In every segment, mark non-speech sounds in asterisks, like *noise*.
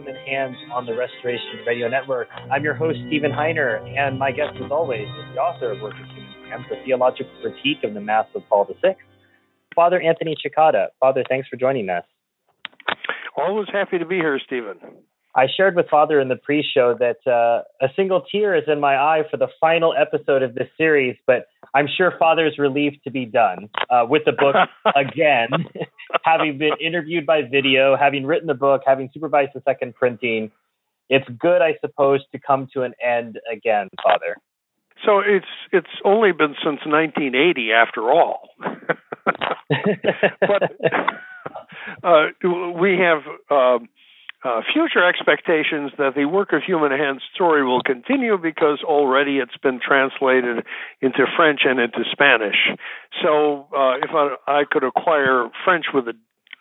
Human Hands on the Restoration Radio Network. I'm your host, Stephen Heiner, and my guest, as always, is the author of Work of Human Hands, the theological critique of the Mass of Paul VI, Father Anthony Cekada. Father, thanks for joining us. Always happy to be here, Stephen. I shared with Father in the pre show that uh, a single tear is in my eye for the final episode of this series, but I'm sure Father's relieved to be done uh, with the book *laughs* again, *laughs* having been interviewed by video, having written the book, having supervised the second printing. It's good, I suppose, to come to an end again, Father. So it's it's only been since 1980, after all. *laughs* but uh, we have. Uh, future expectations that the work of human hands story will continue because already it's been translated into French and into Spanish. So uh, if I, I, could acquire French with the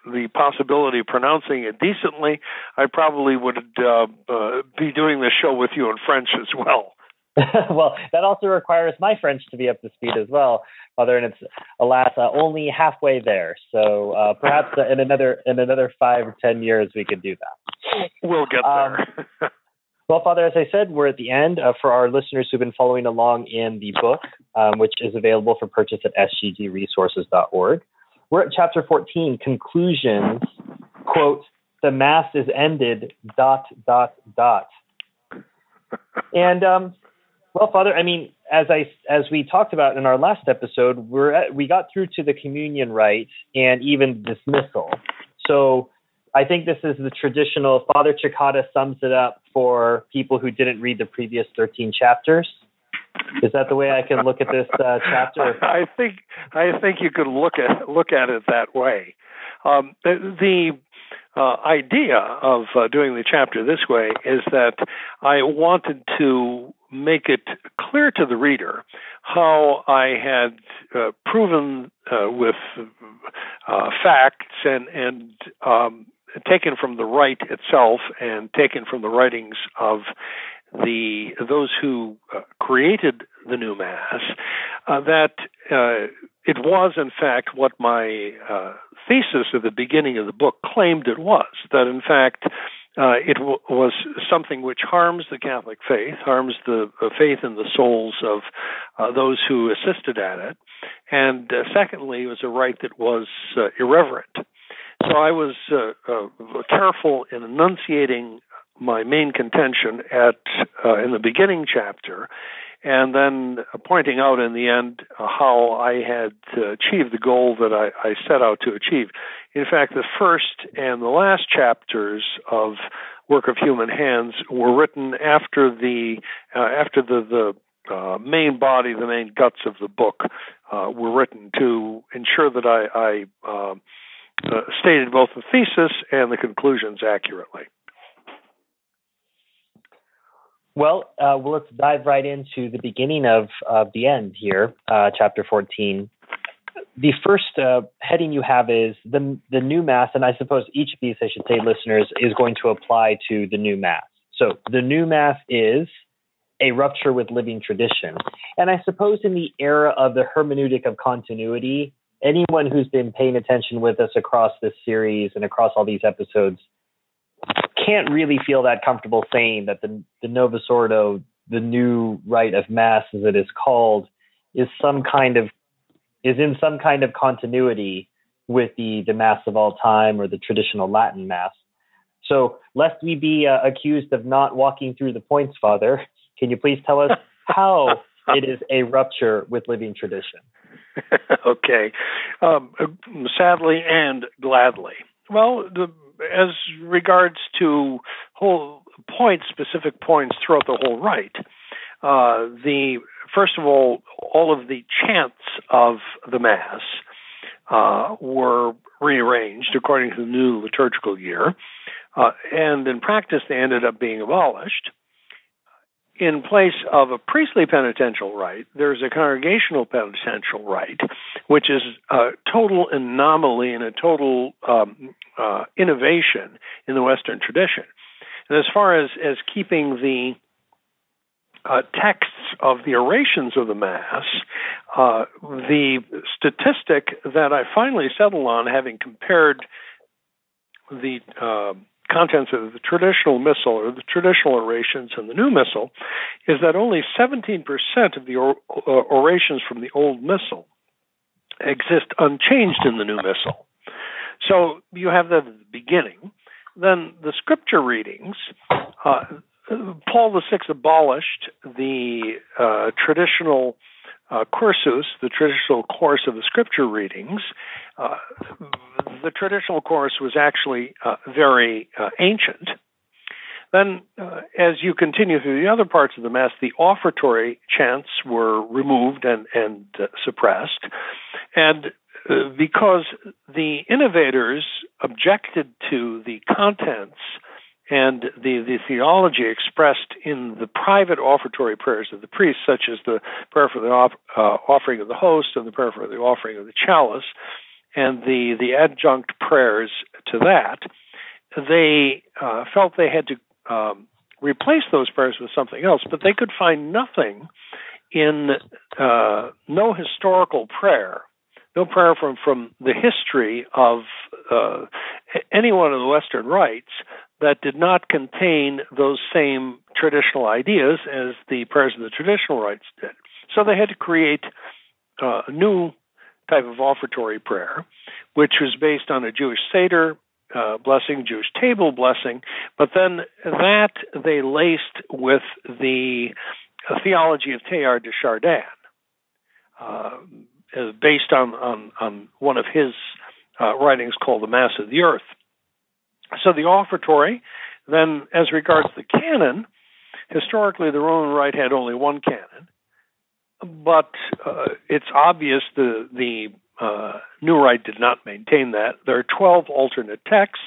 the possibility of pronouncing it decently, I probably would uh, uh be doing this show with you in French as well. *laughs* well, that also requires my French to be up to speed as well, Father, and it's alas uh, only halfway there. So uh, perhaps uh, in another in another five or ten years we could do that. We'll get there. Um, *laughs* well, Father, as I said, we're at the end. Uh, for our listeners who've been following along in the book, um, which is available for purchase at sggresources.org, we're at chapter 14, conclusions. Quote: The mass is ended. Dot dot dot. And um, well, Father, I mean, as I as we talked about in our last episode, we're at, we got through to the communion rite and even dismissal. So I think this is the traditional. Father Cekada sums it up for people who didn't read the previous thirteen chapters. Is that the way I can look at this uh, chapter? *laughs* I think I think you could look at look at it that way. Um, the, the uh, idea of uh, doing the chapter this way is that I wanted to make it clear to the reader how I had uh, proven uh, with uh, facts and and um, taken from the rite itself and taken from the writings of the those who uh, created the new mass uh, that uh, it was in fact what my thesis at the beginning of the book claimed it was that in fact uh, it w- was something which harms the Catholic faith, harms the uh, faith in the souls of those who assisted at it, and secondly, it was a rite that was irreverent. So I was careful in enunciating my main contention at uh, in the beginning chapter, and then pointing out in the end uh, how I had uh, achieved the goal that I, I, set out to achieve. In fact, the first and the last chapters of Work of Human Hands were written after the uh, after the the uh, main body, the main guts of the book uh, were written to ensure that I, I stated both the thesis and the conclusions accurately. Well, uh, well, let's dive right into the beginning of, of the end here, uh, chapter 14. The first uh, heading you have is the, the new Mass, and I suppose each of these, I should say, listeners, is going to apply to the new Mass. So the new Mass is a rupture with living tradition. And I suppose in the era of the hermeneutic of continuity, anyone who's been paying attention with us across this series and across all these episodes can't really feel that comfortable saying that the the Novus Ordo, the new rite of mass as it is called, is some kind of is in some kind of continuity with the the mass of all time or the traditional Latin mass. So, lest we be uh, accused of not walking through the points, Father, can you please tell us *laughs* how it is a rupture with living tradition? *laughs* okay. Um, sadly and gladly. Well, the, as regards to whole points, specific points throughout the whole rite, uh, the first of all, all of the chants of the Mass uh, were rearranged according to the new liturgical year, uh, and in practice they ended up being abolished. In place of a priestly penitential rite, there's a congregational penitential rite, which is a total anomaly and a total um, uh, innovation in the Western tradition. And as far as, as keeping the uh, texts of the orations of the Mass, uh, the statistic that I finally settled on, having compared the uh, contents of the traditional missal or the traditional orations and the new missal, is that only 17% of the or- uh, orations from the old missal exist unchanged in the new missal. So you have the beginning. Then the scripture readings, uh, Paul VI abolished the uh, traditional uh, cursus, the traditional course of the scripture readings. Uh, the traditional course was actually uh, very uh, ancient. Then, uh, as you continue through the other parts of the Mass, the offertory chants were removed and, and suppressed. And because the innovators objected to the contents and the, the theology expressed in the private offertory prayers of the priest, such as the prayer for the off, uh, offering of the host and the prayer for the offering of the chalice, and the, the adjunct prayers to that, they uh, felt they had to um, replace those prayers with something else, but they could find nothing in uh, no historical prayer no prayer from from the history of uh, any one of the Western rites that did not contain those same traditional ideas as the prayers of the traditional rites did. So they had to create uh, a new type of offertory prayer, which was based on a Jewish Seder uh, blessing, Jewish table blessing, but then that they laced with the uh, theology of Teilhard de Chardin, uh, based on, on, on one of his uh, writings called The Mass of the Earth. So the offertory, then as regards the canon, historically the Roman Rite had only one canon, but uh, it's obvious the the uh, New Rite did not maintain that. There are 12 alternate texts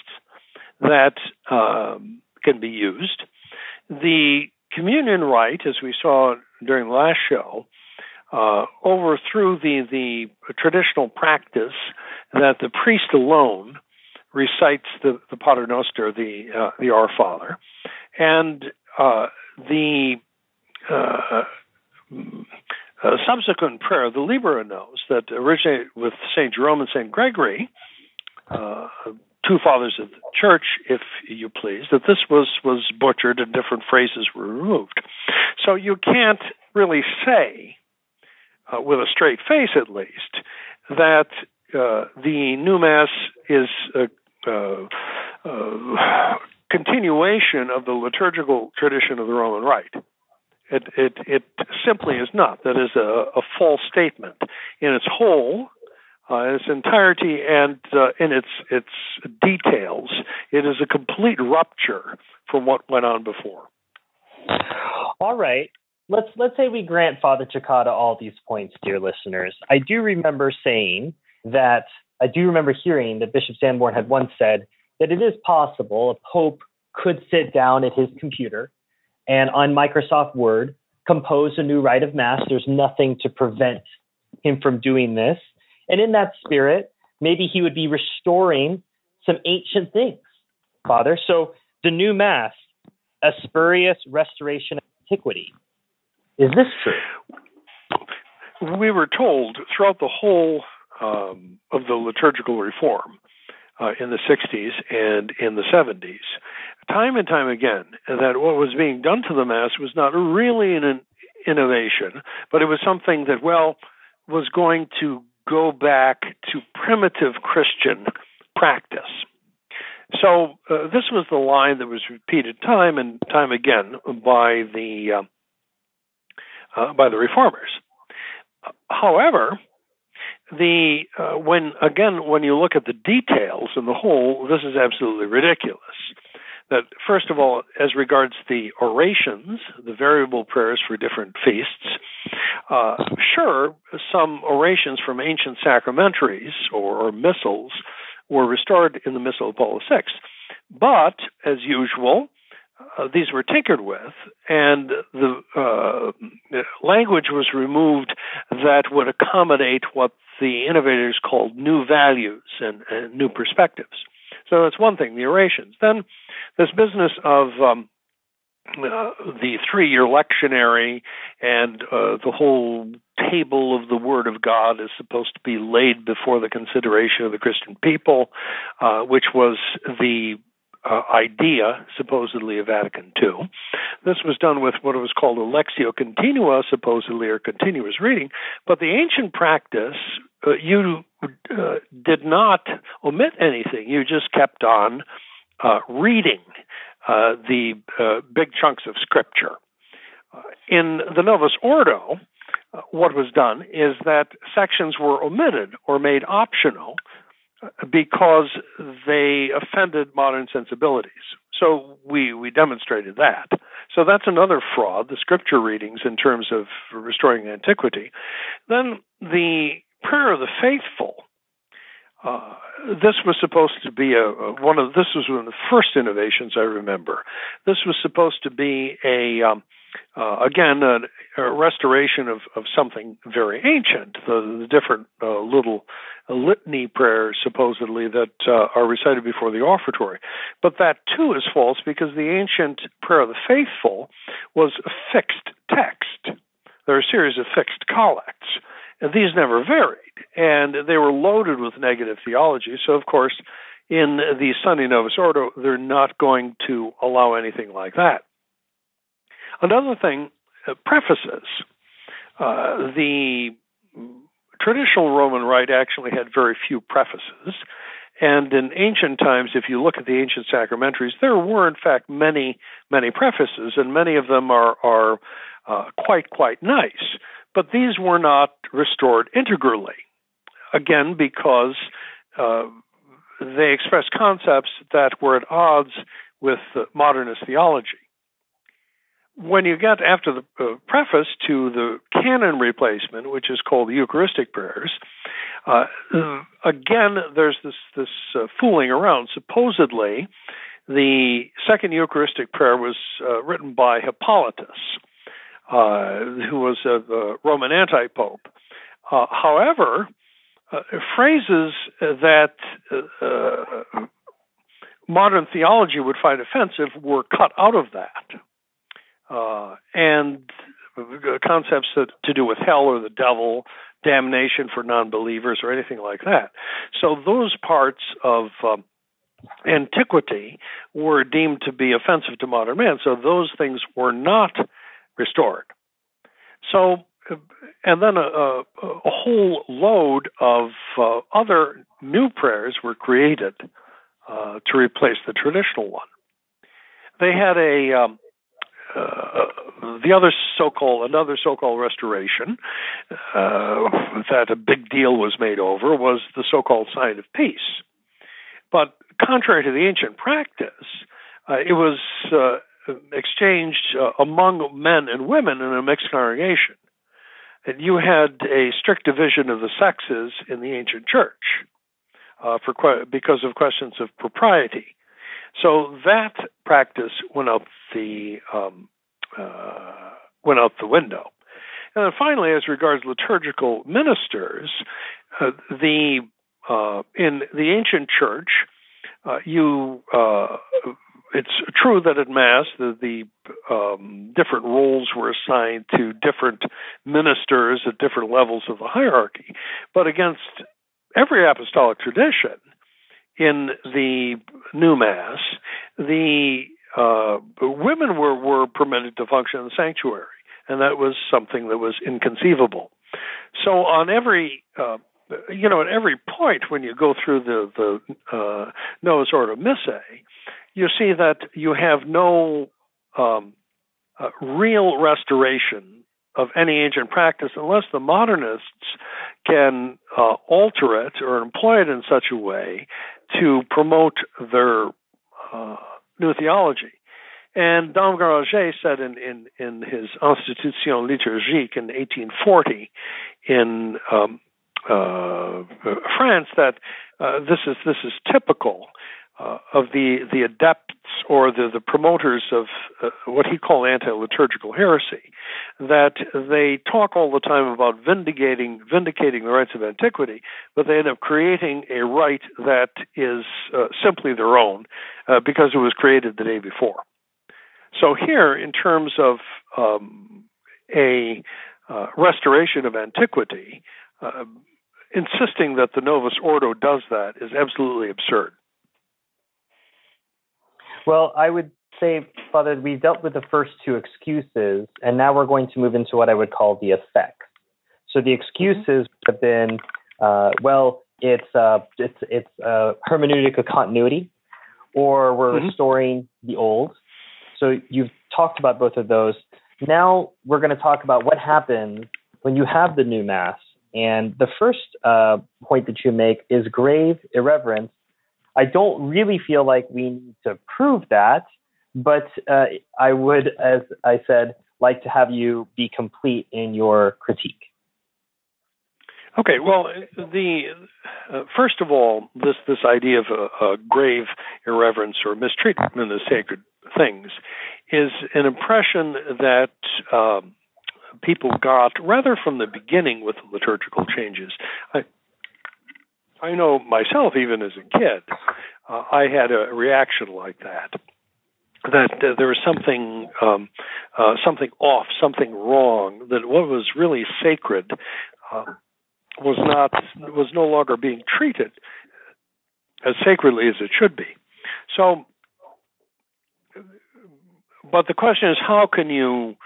that um, can be used. The communion rite, as we saw during the last show, uh, overthrew the the traditional practice that the priest alone recites the, the Pater Noster, the uh, the Our Father, and uh, the uh, uh subsequent prayer, the Libera Nos, that originated with Saint Jerome and Saint Gregory, uh, two fathers of the Church, if you please, that this was was butchered and different phrases were removed. So you can't really say, uh, with a straight face at least, that uh, the new mass is a continuation of the liturgical tradition of the Roman Rite. It, it, it simply is not. That is a, a false statement in its whole, uh, in its entirety, and uh, in its its details. It is a complete rupture from what went on before. All right. Let's let's say we grant Father Cekada all these points, dear listeners. I do remember saying that I do remember hearing that Bishop Sanborn had once said that it is possible a pope could sit down at his computer and on Microsoft Word compose a new rite of Mass. There's nothing to prevent him from doing this. And in that spirit, maybe he would be restoring some ancient things, Father. So the new Mass, a spurious restoration of antiquity. Is this true? We were told throughout the whole um, of the liturgical reform uh, in the 60s and in the 70s, time and time again, that what was being done to the Mass was not really an innovation, but it was something that, well, was going to go back to primitive Christian practice. So uh, this was the line that was repeated time and time again by the uh, uh, by the reformers. However, the uh, when again when you look at the details and the whole, this is absolutely ridiculous. That first of all, as regards the orations, the variable prayers for different feasts, uh, sure, some orations from ancient sacramentaries or, or missals were restored in the Missal of Paul VI. But, as usual, uh, these were tinkered with, and the uh, language was removed that would accommodate what the innovators called new values and, and new perspectives. So that's one thing, the orations. Then this business of um, uh, the three-year lectionary and uh, the whole table of the Word of God is supposed to be laid before the consideration of the Christian people, uh, which was the uh, idea, supposedly, of Vatican II. This was done with what was called a lectio continua, supposedly, or continuous reading. But the ancient practice, uh, you uh, did not omit anything. You just kept on uh, reading uh, the uh, big chunks of scripture. in the Novus Ordo, what was done is that sections were omitted or made optional because they offended modern sensibilities. So we, we demonstrated that. So that's another fraud, the scripture readings in terms of restoring antiquity. Then the prayer of the faithful. Uh, this was supposed to be a, one of this was one of the first innovations I remember. This was supposed to be a um, uh, again, a, a, restoration of, of something very ancient, the, the different uh, little litany prayers, supposedly, that uh, are recited before the offertory. But that too is false because the ancient prayer of the faithful was a fixed text. There are a series of fixed collects. And these never varied, and they were loaded with negative theology. So, of course, in the Sunday Novus Ordo, they're not going to allow anything like that. Another thing, uh, prefaces. Uh, the traditional Roman rite actually had very few prefaces. And in ancient times, if you look at the ancient sacramentaries, there were in fact many, many prefaces, and many of them are are uh, quite quite nice. But these were not restored integrally, again because uh, they express concepts that were at odds with modernist theology when you get after the uh, preface to the canon replacement, which is called the Eucharistic prayers, uh, again there's this this uh, fooling around. Supposedly, the second Eucharistic prayer was uh, written by Hippolytus, uh, who was a, Roman anti-pope. Uh, however, phrases that modern theology would find offensive were cut out of that uh, and concepts that to do with hell or the devil, damnation for non-believers, or anything like that. So those parts of um, antiquity were deemed to be offensive to modern man. So those things were not restored. So, and then a, a, a whole load of uh, other new prayers were created uh, to replace the traditional one. They had a um, uh, the other so-called another so-called restoration uh, that a big deal was made over was the so-called sign of peace. But contrary to the ancient practice, uh, it was uh, exchanged uh, among men and women in a mixed congregation. And you had a strict division of the sexes in the ancient church for because of questions of propriety. So that practice went out the um, uh, went out the window. And then finally, as regards liturgical ministers, uh, the uh, in the ancient church, uh, you uh, it's true that at Mass the, the um, different roles were assigned to different ministers at different levels of the hierarchy, but against every apostolic tradition, in the new mass, the uh, women were, were permitted to function in the sanctuary, and that was something that was inconceivable. So, on every uh, you know, at every point when you go through the the uh, Novus Ordo Missae, you see that you have no um, uh, real restoration of any ancient practice unless the modernists can uh, alter it or employ it in such a way to promote their uh, new theology. And Dom Guéranger said in, in, in his Institution liturgique in 1840 in um, uh, France that uh, this is this is typical uh, of the the adepts or the the promoters of uh, what he called anti-liturgical heresy, that they talk all the time about vindicating vindicating the rights of antiquity, but they end up creating a rite that is uh, simply their own uh, because it was created the day before. So here, in terms of um, a uh, restoration of antiquity, uh, insisting that the Novus Ordo does that is absolutely absurd. Well, I would say, Father, we dealt with the first two excuses, and now we're going to move into what I would call the effects. So the excuses have been, uh, well, it's uh, it's it's uh, hermeneutic of continuity, or we're mm-hmm. restoring the old. So you've talked about both of those. Now we're going to talk about what happens when you have the new mass. And the first uh, point that you make is grave irreverence I don't really feel like we need to prove that, but uh, I would, as I said, like to have you be complete in your critique. Okay, well, the uh, first of all, this this idea of a, a grave irreverence or mistreatment of sacred things is an impression that um, people got rather from the beginning with liturgical changes. I, I know myself, even as a kid, uh, I had a reaction like that. That uh, there was something, um, uh, something off, something wrong. That what was really sacred uh, was not, was no longer being treated as sacredly as it should be. So, but the question is, how can you,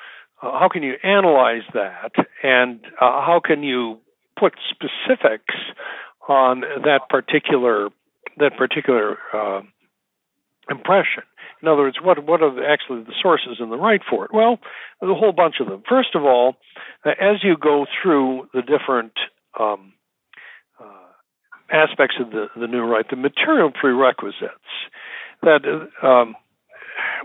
uh, how can you analyze that, and uh, how can you put specifics on that particular that particular uh, impression. In other words, what what are the, actually the sources in the rite for it? Well, there's a whole bunch of them. First of all, uh, as you go through the different um, uh, aspects of the, the new rite, the material prerequisites that uh, um,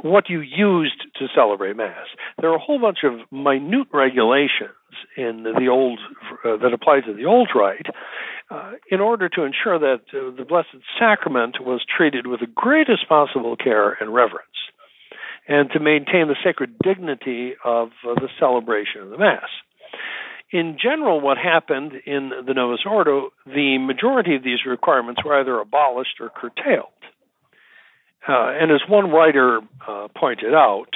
what you used to celebrate Mass. There are a whole bunch of minute regulations in the old uh, that apply to the old rite, uh, in order to ensure that uh, the Blessed Sacrament was treated with the greatest possible care and reverence, and to maintain the sacred dignity of uh, the celebration of the Mass. In general, what happened in the Novus Ordo, the majority of these requirements were either abolished or curtailed. Uh, and as one writer uh, pointed out,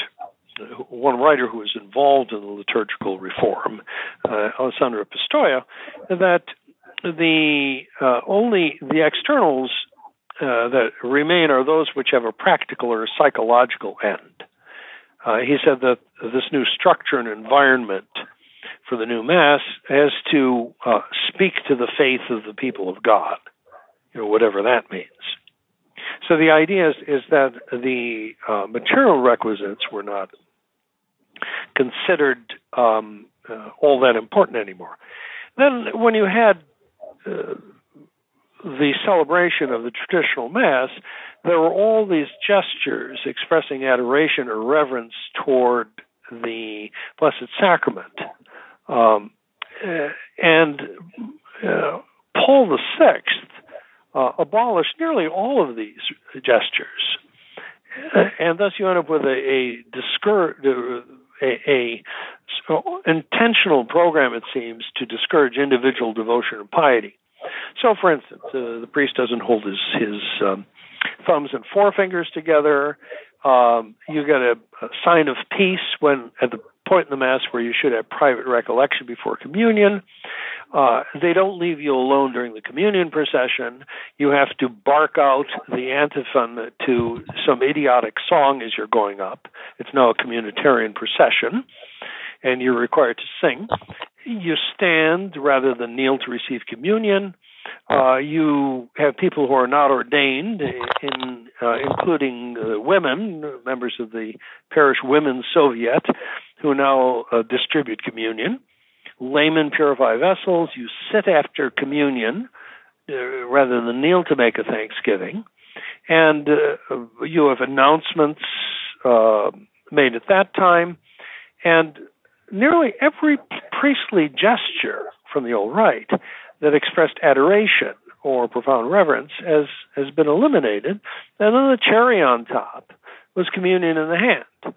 one writer who was involved in the liturgical reform, Alessandro Pistoia, that the uh, only the externals uh, that remain are those which have a practical or psychological end. Uh, he said that this new structure and environment for the new mass has to speak to the faith of the people of God, you know, whatever that means. So the idea is, is that the uh, material requisites were not considered um, uh, all that important anymore. Then, when you had uh, the celebration of the traditional Mass, there were all these gestures expressing adoration or reverence toward the Blessed Sacrament. Um, and uh, Paul the Sixth uh, abolished nearly all of these gestures. And thus you end up with a, a, a, a intentional program, it seems, to discourage individual devotion and piety. So, for instance, uh, the priest doesn't hold his his um, thumbs and forefingers together. Um, you get a, a sign of peace when at the point in the mass where you should have private recollection before communion. Uh, they don't leave you alone during the communion procession. You have to bark out the antiphon to some idiotic song as you're going up. It's now a communitarian procession, and you're required to sing. you stand rather than kneel to receive communion. Uh, you have people who are not ordained, in, uh, including uh, women, members of the Parish Women's Soviet, who now uh, distribute communion. Laymen purify vessels. You sit after communion uh, rather than kneel to make a thanksgiving. And uh, you have announcements made at that time. And nearly every priestly gesture from the old rite that expressed adoration or profound reverence has has been eliminated, and then the cherry on top was communion in the hand.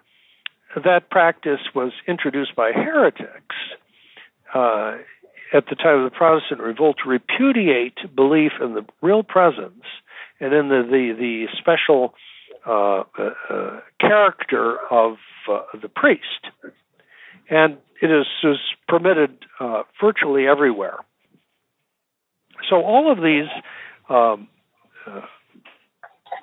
That practice was introduced by heretics uh, at the time of the Protestant revolt to repudiate belief in the real presence and in the the, the special uh, uh, uh character of uh, the priest, and it is, is permitted uh, virtually everywhere. So all of these um,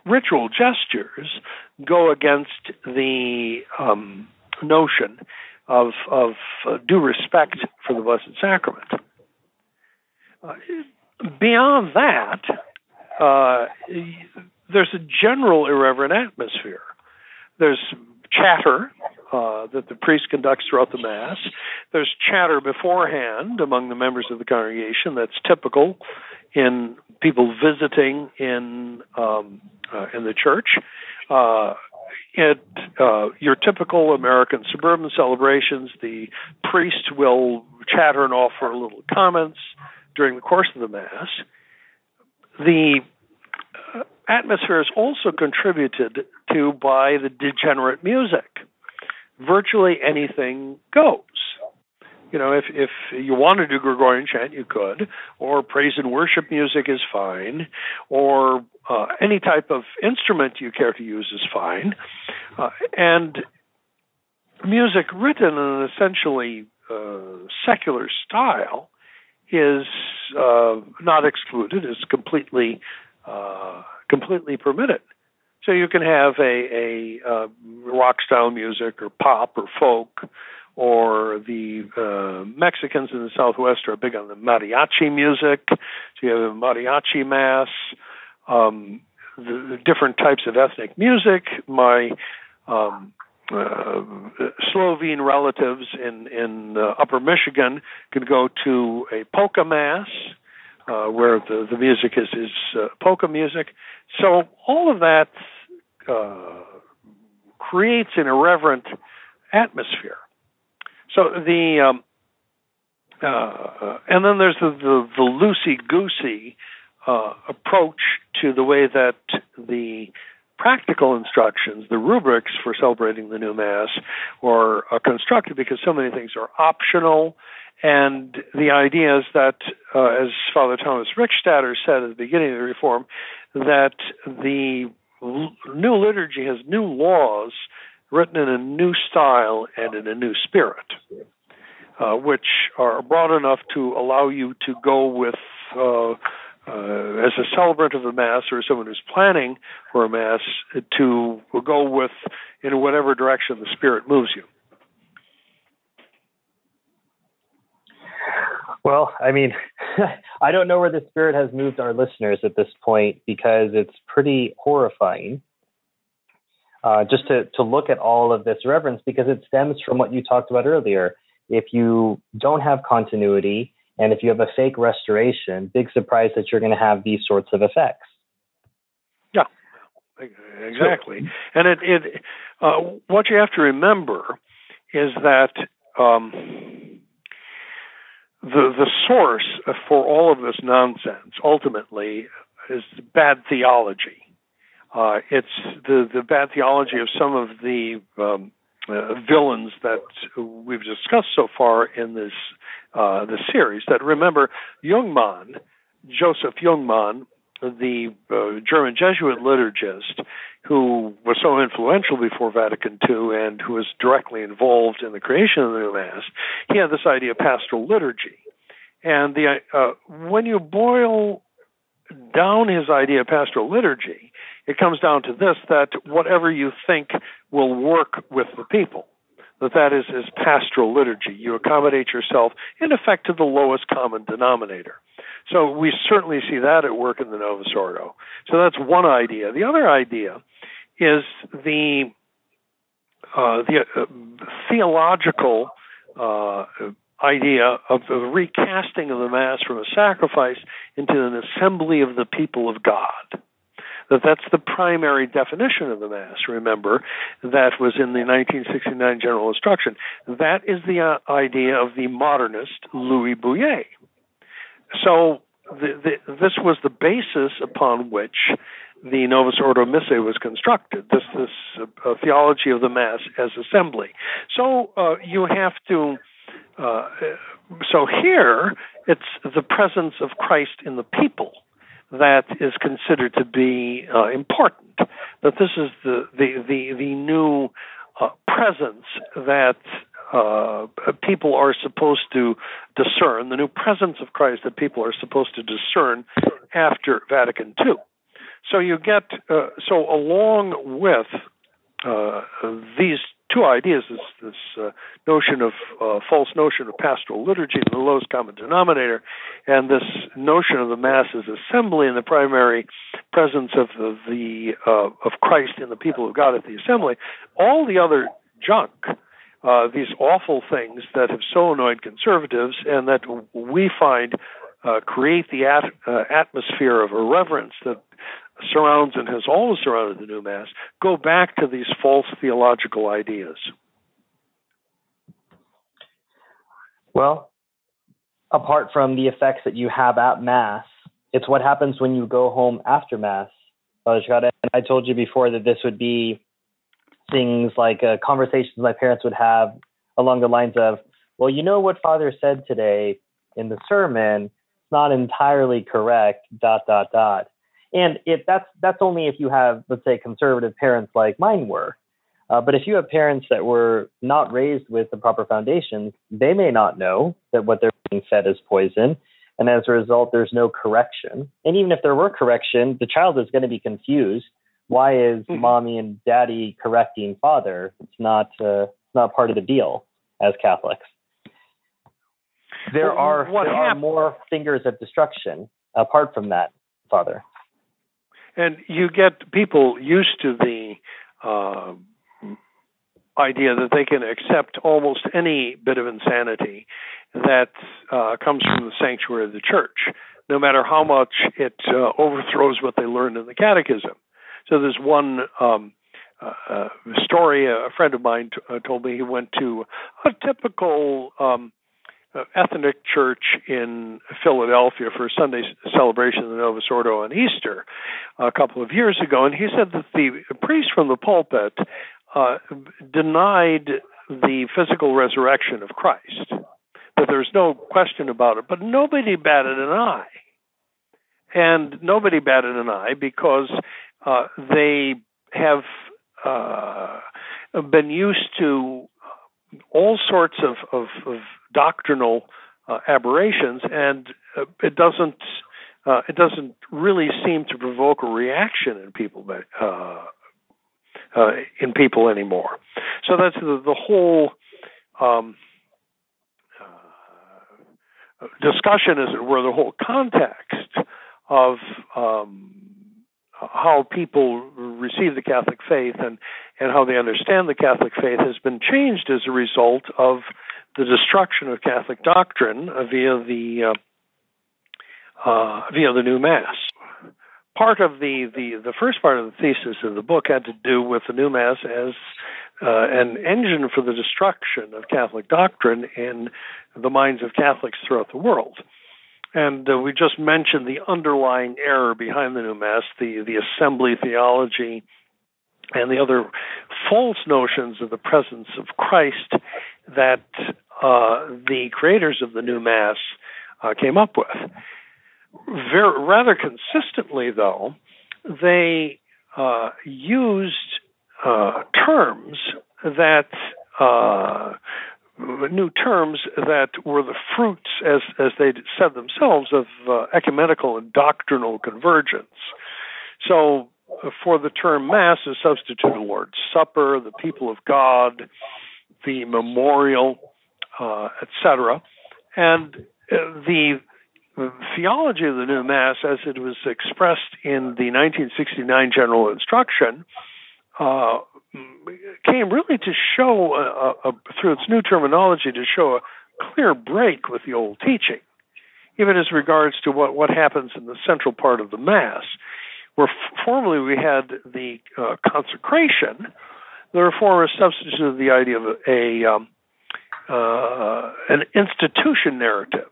ritual gestures go against the um, notion of, of uh, due respect for the Blessed Sacrament. Uh, beyond that, uh, there's a general irreverent atmosphere. There's chatter uh, that the priest conducts throughout the Mass. There's chatter beforehand among the members of the congregation that's typical in people visiting in um, uh, in the church. Uh, at uh, your typical American suburban celebrations, the priest will chatter and offer little comments during the course of the Mass. The atmosphere is also contributed to by the degenerate music virtually anything goes. You know, if if you want to do Gregorian chant, you could, or praise and worship music is fine, or uh, any type of instrument you care to use is fine, uh, and music written in an essentially uh, secular style is uh, not excluded; is completely uh, completely permitted. So you can have a, a uh, rock style music or pop or folk, or the uh, Mexicans in the Southwest are big on the mariachi music. So you have a mariachi mass, um, the, the different types of ethnic music. My um, uh, Slovene relatives in in uh, Upper Michigan could go to a polka mass. Uh, where the, the music is is uh, polka music, so all of that uh, creates an irreverent atmosphere. So the um, uh, and then there's the the, the loosey goosey uh, approach to the way that the practical instructions, the rubrics for celebrating the new mass, are, are constructed because so many things are optional. And the idea is that, uh, as Father Thomas Richstatter said at the beginning of the Reform, that the new liturgy has new laws written in a new style and in a new spirit, uh, which are broad enough to allow you to go with, uh, uh, as a celebrant of a Mass or someone who's planning for a Mass, to go with in whatever direction the Spirit moves you. Well, I mean, *laughs* I don't know where the spirit has moved our listeners at this point because it's pretty horrifying. Uh, just to, to look at all of this reverence because it stems from what you talked about earlier. If you don't have continuity and if you have a fake restoration, big surprise that you're going to have these sorts of effects. Yeah, exactly. And it, it uh, what you have to remember is that um, the the source for all of this nonsense ultimately is bad theology. Uh, it's the the bad theology of some of the um, uh, villains that we've discussed so far in this uh, this series. That remember Jungmann, Joseph Jungmann, the uh, German Jesuit liturgist, who was so influential before Vatican II and who was directly involved in the creation of the new Mass, he had this idea of pastoral liturgy. And the uh, when you boil down his idea of pastoral liturgy, it comes down to this that whatever you think will work with the people. that that is, is pastoral liturgy. You accommodate yourself, in effect, to the lowest common denominator. So we certainly see that at work in the Novus Ordo. So that's one idea. The other idea is the uh, the uh, theological uh, idea of the recasting of the Mass from a sacrifice into an assembly of the people of God. That that's the primary definition of the Mass. Remember, that was in the 1969 General Instruction. That is the uh, idea of the modernist Louis Bouyer. So the, the, this was the basis upon which the Novus Ordo Missae was constructed. This this uh, theology of the Mass as assembly. So uh, you have to. Uh, so here it's the presence of Christ in the people that is considered to be uh, important. That this is the the the, the new uh, presence that uh, people are supposed to discern, the new presence of Christ that people are supposed to discern after Vatican II. So you get uh, so along with uh, these two ideas, this, this uh, notion of uh, false notion of pastoral liturgy, the lowest common denominator, and this notion of the Mass as assembly and the primary presence of the, the uh, of Christ in the people of God at the assembly. All the other junk uh, these awful things that have so annoyed conservatives and that we find uh, create the at, uh, atmosphere of irreverence that surrounds and has always surrounded the new mass go back to these false theological ideas. Well, apart from the effects that you have at mass, it's what happens when you go home after mass. And I told you before that this would be things like uh, conversations my parents would have along the lines of, well, you know what Father said today in the sermon, it's not entirely correct, dot, dot, dot. And if that's that's only if you have, let's say, conservative parents like mine were. Uh, but if you have parents that were not raised with the proper foundations, they may not know that what they're being fed is poison. And as a result, there's no correction. And even if there were correction, the child is going to be confused why is mm-hmm. mommy and daddy correcting father? It's not uh, it's not part of the deal as Catholics. There well, are there are more fingers of destruction apart from that, father. And you get people used to the uh, idea that they can accept almost any bit of insanity that uh, comes from the sanctuary of the church, no matter how much it uh, overthrows what they learned in the catechism. So there's one um, uh, uh, story. A friend of mine t- uh, told me he went to a typical um, ethnic church in Philadelphia for a Sunday celebration of the Novus Ordo on Easter a couple of years ago, and he said that the priest from the pulpit uh, denied the physical resurrection of Christ. That there's no question about it, but nobody batted an eye. And nobody batted an eye because uh, they have uh, been used to all sorts of, of, of doctrinal uh, aberrations, and uh, it doesn't uh, it doesn't really seem to provoke a reaction in people in people anymore. So that's the, the whole. Um, discussion, as it were, the whole context of um, how people receive the Catholic faith and, and how they understand the Catholic faith has been changed as a result of the destruction of Catholic doctrine via the uh, uh, via the new Mass. Part of the, the the first part of the thesis of the book had to do with the new Mass as uh, an engine for the destruction of Catholic doctrine in the minds of Catholics throughout the world. And uh, we just mentioned the underlying error behind the new mass, the the assembly theology, and the other false notions of the presence of Christ that uh, the creators of the new mass uh, came up with. Very, rather consistently, though, they uh, used uh, terms that uh, new terms that were the fruits, as as they said themselves, of uh, ecumenical and doctrinal convergence. So, uh, for the term Mass is substituted Lord's Supper, the people of God, the memorial, uh, etc. And uh, the theology of the new Mass, as it was expressed in the 1969 General Instruction, uh, came really to show, a, a, through its new terminology, to show a clear break with the old teaching, even as regards to what, what happens in the central part of the Mass. Where f- formerly we had the uh, consecration, the reformers substituted the idea of a um, uh, an institution narrative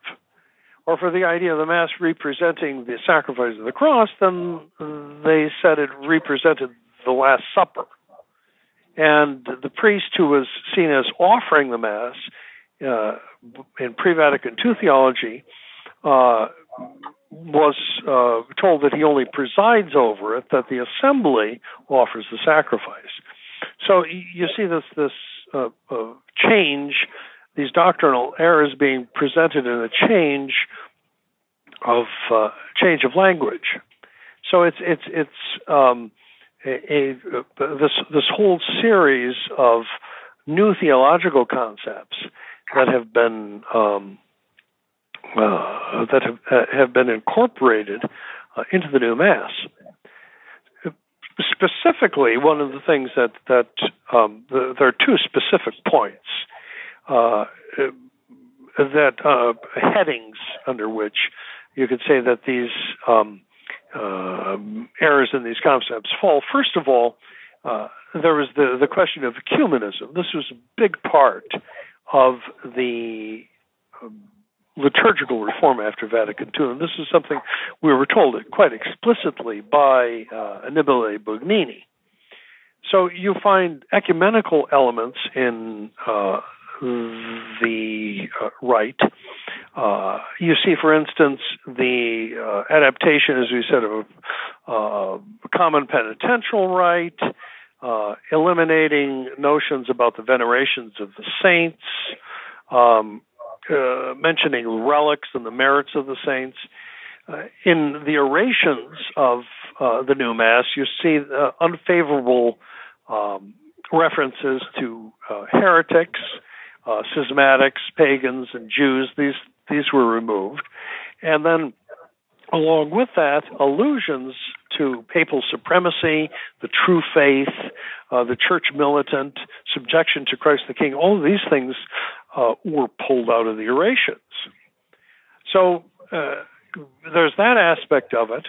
or for the idea of the Mass representing the sacrifice of the cross, then they said it represented the Last Supper. And the priest who was seen as offering the Mass uh, in pre Vatican II theology uh, was uh, told that he only presides over it, that the assembly offers the sacrifice. So you see this this uh, uh, change these doctrinal errors being presented in a change of uh, change of language. So it's it's it's um, a, a, this this whole series of new theological concepts that have been um, uh, that have uh, have been incorporated uh, into the new mass. Specifically, one of the things that that um, the, there are two specific points uh, that uh, headings under which you could say that these um, uh, errors in these concepts fall. First of all, uh, there was the, the question of ecumenism. This was a big part of the um, liturgical reform after Vatican II, and this is something we were told quite explicitly by uh, Annibale Bugnini. So you find ecumenical elements in uh, the uh, rite. Uh, you see, for instance, the uh, adaptation, as we said, of a uh, common penitential rite, uh, eliminating notions about the venerations of the saints, um, uh, mentioning relics and the merits of the saints. in the orations of the new Mass, you see unfavorable um, references to heretics, uh, schismatics, pagans, and Jews. These these were removed, and then along with that, allusions to papal supremacy, the true faith, uh, the church militant, subjection to Christ the King. All of these things uh, were pulled out of the orations. So uh, there's that aspect of it.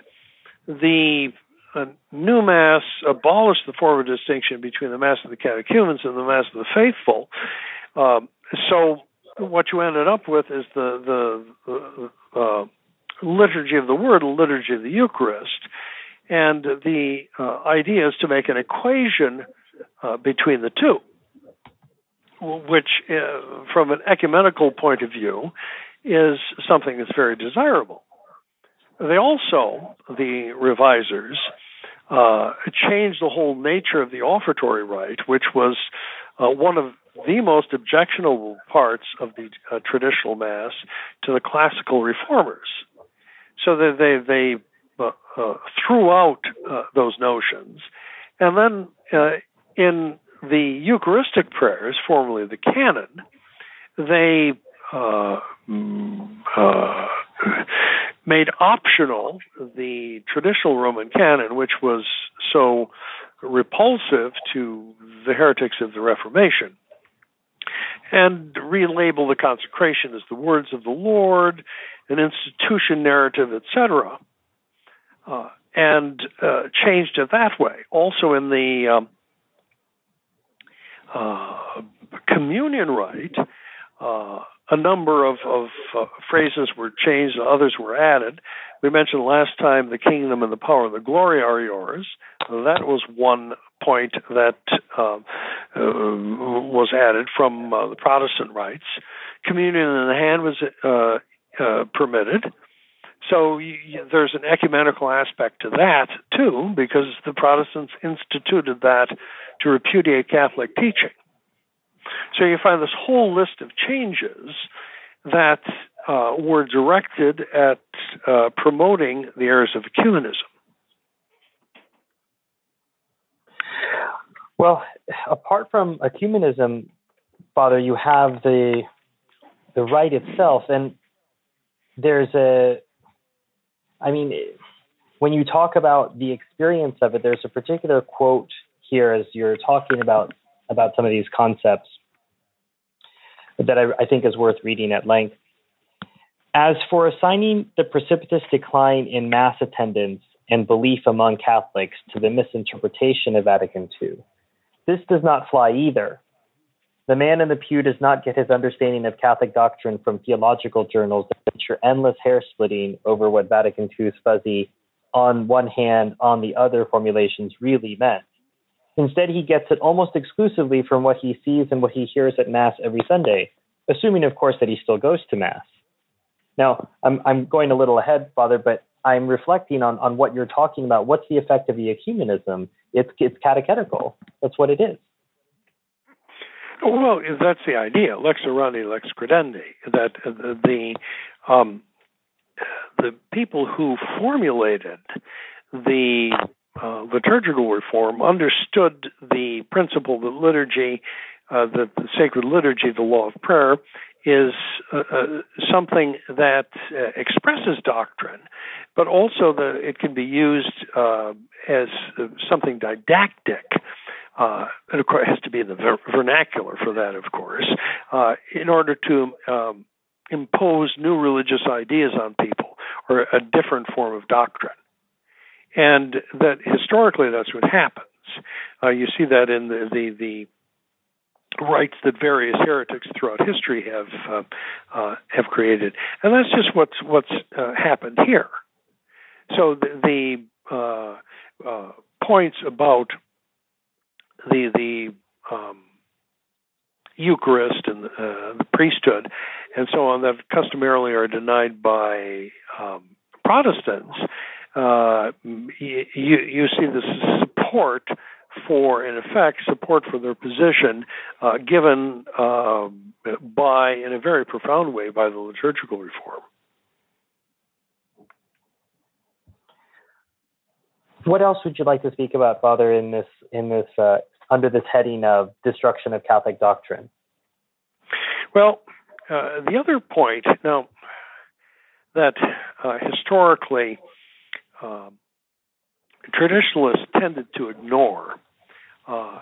The uh, new Mass abolished the former distinction between the Mass of the catechumens and the Mass of the faithful, um, so what you ended up with is the the uh, liturgy of the Word, the liturgy of the Eucharist, and the uh, idea is to make an equation uh, between the two, which, uh, from an ecumenical point of view, is something that's very desirable. They also, the revisers, uh, changed the whole nature of the offertory rite, which was uh, one of the most objectionable parts of the uh, traditional mass to the classical reformers. So that they they uh, uh, threw out uh, those notions, and then uh, in the Eucharistic prayers, formerly the canon, they uh, mm, made optional the traditional Roman canon, which was so repulsive to the heretics of the Reformation and relabel the consecration as the words of the Lord, an institution narrative, etc., uh, and uh, changed it that way. Also, in the um, uh, communion rite, uh, a number of, of uh, phrases were changed, others were added. We mentioned last time the kingdom and the power and the glory are yours. That was one point that uh, uh, was added from uh, the Protestant rites. Communion in the hand was uh, uh, permitted. So you, there's an ecumenical aspect to that too, because the Protestants instituted that to repudiate Catholic teaching. So you find this whole list of changes that uh, were directed at promoting the errors of ecumenism. Well, apart from ecumenism, Father, you have the the rite itself, and there's a, I mean, when you talk about the experience of it, there's a particular quote here as you're talking about about some of these concepts that I, I think is worth reading at length. As for assigning the precipitous decline in mass attendance and belief among Catholics to the misinterpretation of Vatican II, this does not fly either. The man in the pew does not get his understanding of Catholic doctrine from theological journals that feature endless hair splitting over what Vatican II's fuzzy, on one hand, on the other formulations really meant. Instead, he gets it almost exclusively from what he sees and what he hears at Mass every Sunday, assuming, of course, that he still goes to Mass. Now, I'm, I'm going a little ahead, Father, but I'm reflecting on, on what you're talking about. What's the effect of the ecumenism? It's, it's catechetical. That's what it is. Well, that's the idea, lex orandi, lex credendi, that the um, the people who formulated the uh, liturgical reform understood the principle that liturgy, uh, that the sacred liturgy, the law of prayer, is uh, uh something that uh, expresses doctrine, but also that it can be used uh, as something didactic uh, and of course, it has to be in the ver- vernacular for that, of course, uh, in order to um, impose new religious ideas on people or a different form of doctrine. And that historically, that's what happens. Uh, you see that in the, the, the rites that various heretics throughout history have uh, uh, have created, and that's just what's what's uh, happened here. So the, the uh, uh, points about the the um, Eucharist and uh, the priesthood and so on that customarily are denied by um, Protestants, uh, you, you see this support for, in effect, support for their position uh, given uh, by, in a very profound way, by the liturgical reform. What else would you like to speak about, Father, in this in this uh, under this heading of destruction of Catholic doctrine? Well, uh, the other point now that uh, historically um, traditionalists tended to ignore. Uh,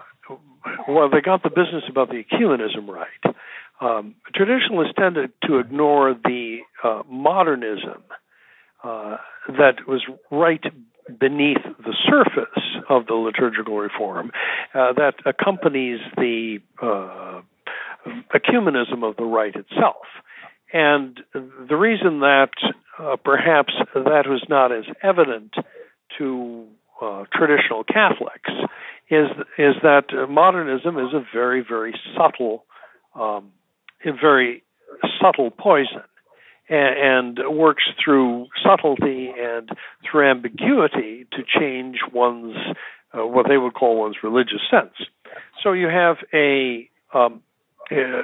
well, they got the business about the ecumenism right. Um, traditionalists tended to ignore the uh, modernism uh, that was right beneath the surface of the liturgical reform uh, that accompanies the uh, ecumenism of the rite itself. And the reason that uh, perhaps that was not as evident to uh, traditional Catholics is is that modernism is a very very subtle, um, a very subtle poison and, works through subtlety and through ambiguity to change one's uh, what they would call one's religious sense. So you have a um, uh,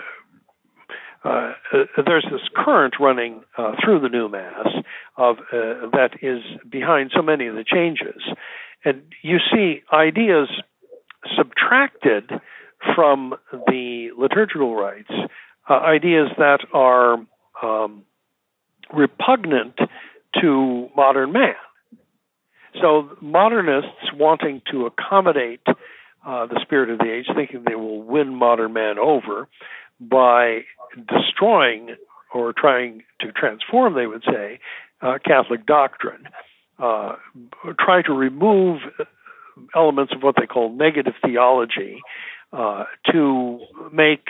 uh, there's this current running uh, through the new mass of uh, that is behind so many of the changes, and you see ideas subtracted from the liturgical rites, uh, ideas that are um, repugnant to modern man. So modernists wanting to accommodate uh, the spirit of the age, thinking they will win modern man over by destroying or trying to transform, they would say, uh, Catholic doctrine, uh, try to remove elements of what they call negative theology uh, to make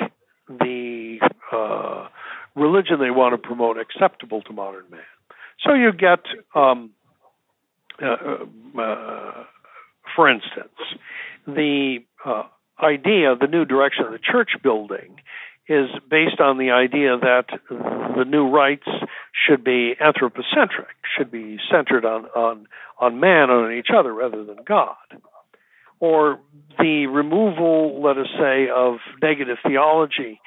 the uh, religion they want to promote acceptable to modern man. So you get, um, uh, uh, for instance, the uh, idea, of the new direction of the church building is based on the idea that the new rites should be anthropocentric, should be centered on, on, on man on each other rather than God. Or the removal, let us say, of negative theology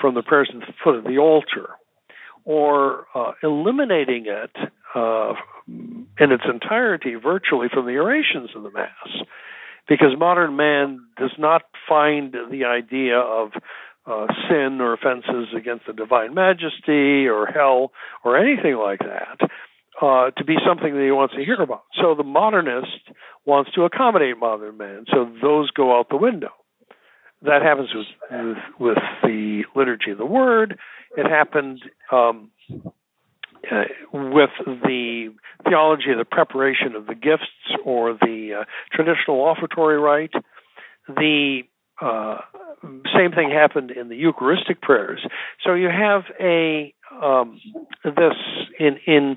from the person's foot of the altar, or uh, eliminating it uh, in its entirety virtually from the orations of the Mass. Because modern man does not find the idea of uh, sin or offenses against the divine majesty or hell or anything like that uh, to be something that he wants to hear about. So the modernist wants to accommodate modern man, so those go out the window. That happens with with, with the liturgy of the word. It happened um, uh, with the theology of the preparation of the gifts or the uh, traditional offertory rite. The uh, same thing happened in the Eucharistic prayers. So you have a um, this in in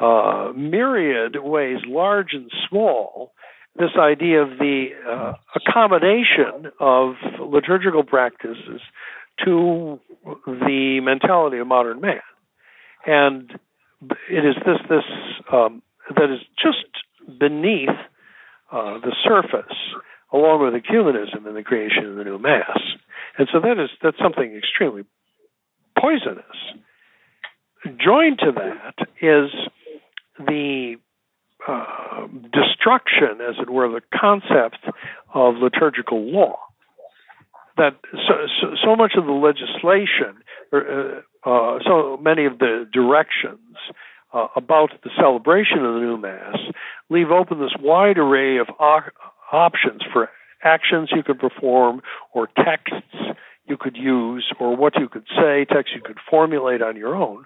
uh, myriad ways, large and small. This idea of the uh, accommodation of liturgical practices to the mentality of modern man, and it is this this um, that is just beneath uh, the surface along with ecumenism and the creation of the new mass. And so that is that's something extremely poisonous. Joined to that is the uh, destruction, as it were, of the concept of liturgical law. That so, so, so much of the legislation, uh, uh, so many of the directions uh, about the celebration of the new mass leave open this wide array of options for actions you could perform or texts you could use or what you could say, texts you could formulate on your own.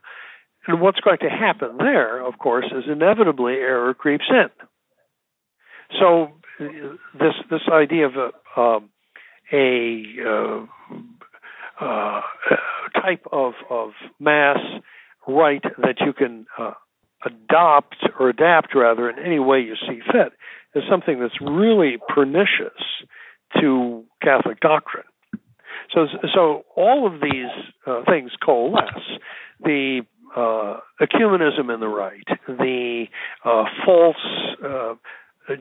And what's going to happen there, of course, is inevitably error creeps in. So this this idea of a, um, a uh, uh, type of of mass rite that you can uh, adopt or adapt rather in any way you see fit is something that's really pernicious to Catholic doctrine. So, so all of these uh, things coalesce: the uh, ecumenism in the rite, the uh, false uh,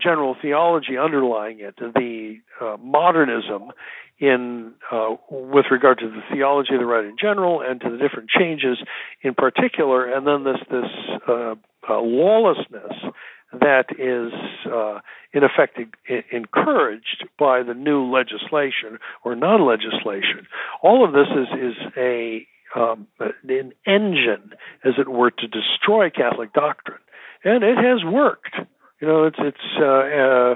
general theology underlying it, the uh, modernism in uh, with regard to the theology of the rite in general and to the different changes in particular, and then this this lawlessness that is uh, in effect encouraged by the new legislation or non-legislation. All of this is is a um, an engine, as it were, to destroy Catholic doctrine, and it has worked. You know, it's it's uh,